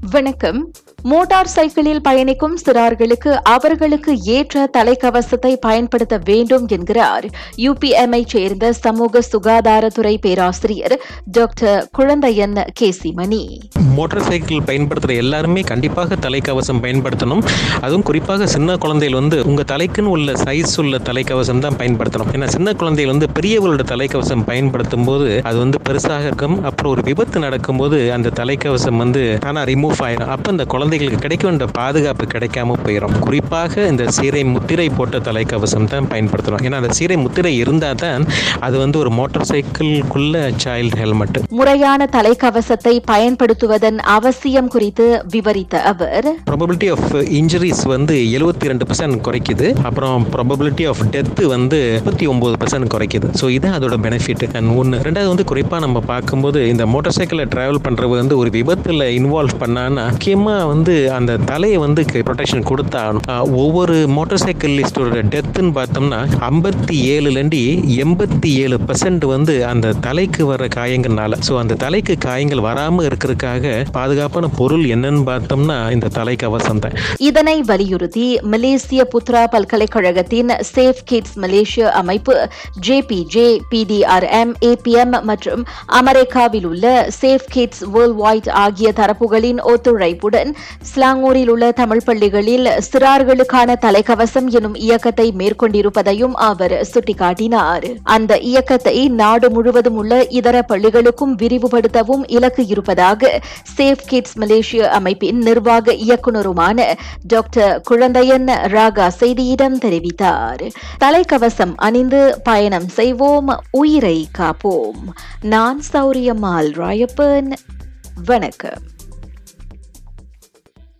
வணக்கம். மோட்டார் சைக்கிளில் பயணிக்கும் சிறார்களுக்கு அவர்களுக்கு ஏற்ற தலைக்கவசத்தை பயன்படுத்த வேண்டும் என்கிறார். யுபிஎம்ஐ சேர்ந்த சமூக சுகாதாரத்துறை பேராசிரியர் டாக்டர் குழந்தையன் கேசிமணி. மோட்டார் சைக்கிள் பயன்படுத்துகிற எல்லாருமே கண்டிப்பாக தலைக்கவசம் பயன்படுத்தணும். அதுவும் குறிப்பாக சின்ன குழந்தைகள் வந்து உங்கள் தலைக்குன்னு உள்ள சைஸ் உள்ள தலைக்கவசம் தான் பயன்படுத்தணும். ஏன்னா சின்ன குழந்தைகள் வந்து பெரியவர்களோட தலைக்கவசம் பயன்படுத்தும் போது அது வந்து பெருசாக இருக்கும். அப்புறம் ஒரு விபத்து நடக்கும்போது அந்த தலைக்கவசம் வந்து தானாக ரிமூவ் ஆயிரும். அப்போ அந்த குழந்தைகளுக்கு கிடைக்க வேண்டிய பாதுகாப்பு கிடைக்காம போயிடும் குறிப்பாக இந்த சீரை முத்திரை போட்ட தலைக்கவசம் தான் பயன்படுத்தணும். ஏன்னா அந்த சீரை முத்திரை இருந்தால் தான் அது வந்து ஒரு மோட்டார் சைக்கிள்குள்ள சைல்டு ஹெல்மெட் முறையான தலைக்கவசத்தை பயன்படுத்துவதன் அவசியம் குறித்து விவரித்த அவர் ப்ராபபிலிட்டி ஆஃப் இன்ஜுரிஸ் வந்து எழுபத்தி ரெண்டு பர்சன்ட் குறைக்குது. அப்புறம் ப்ராபபிலிட்டி ஆஃப் டெத்து வந்து முப்பத்தி ஒம்பது பர்சன்ட் குறைக்குது. ஸோ இதுதான் அதோட பெனிஃபிட் அண்ட் ஒன்று ரெண்டாவது வந்து குறிப்பாக நம்ம பார்க்கும்போது இந்த மோட்டார் சைக்கிளில் ட்ராவல் பண்ணுறது வந்து ஒரு விபத்தில் இன்வால்வ் பண்ணான்னா முக்கியமாக வந்து வந்து அந்த தலையை வந்து ப்ரொடெக்ஷன் கொடுத்தா ஒவ்வொரு மோட்டார் சைக்கிளிஸ்டோட டெத்துன்னு பார்த்தோம்னா ஐம்பத்தி ஏழுலேருந்து எண்பத்தி ஏழு பர்சன்ட் வந்து அந்த தலைக்கு வர காயங்கள்னால. ஸோ அந்த தலைக்கு காயங்கள் வராமல் இருக்கிறதுக்காக பாதுகாப்பான பொருள் என்னன்னு பார்த்தோம்னா இந்த தலைக்கவசம் தான். இதனை வலியுறுத்தி மலேசிய புத்ரா பல்கலைக்கழகத்தின் சேஃப் கிட்ஸ் மலேசியா அமைப்பு J P J P D R M A P M மற்றும் அமெரிக்காவில் உள்ள சேஃப் கிட்ஸ் வேர்ல்ட் வைட் ஆகிய தரப்புகளின் ஒத்துழைப்புடன் ஸ்லாங்கூரில் உள்ள தமிழ் பள்ளிகளில் சிறார்களுக்கான தலைக்கவசம் எனும் இயக்கத்தை மேற்கொண்டிருப்பதையும் அவர் சுட்டிக்காட்டினார். அந்த இயக்கத்தை நாடு முழுவதும் உள்ள இதர பள்ளிகளுக்கும் விரிவுபடுத்தவும் இலக்கு இருப்பதாக சேஃப் கிட்ஸ் மலேசிய அமைப்பின் நிர்வாக இயக்குனருமான டாக்டர் குழந்தையன் ராகா செய்தியிடம் தெரிவித்தார். தலைக்கவசம் அணிந்து பயணம் செய்வோம் உயிரை காப்போம். நான் சௌரியம்மாள் ராயப்பன். வணக்கம்.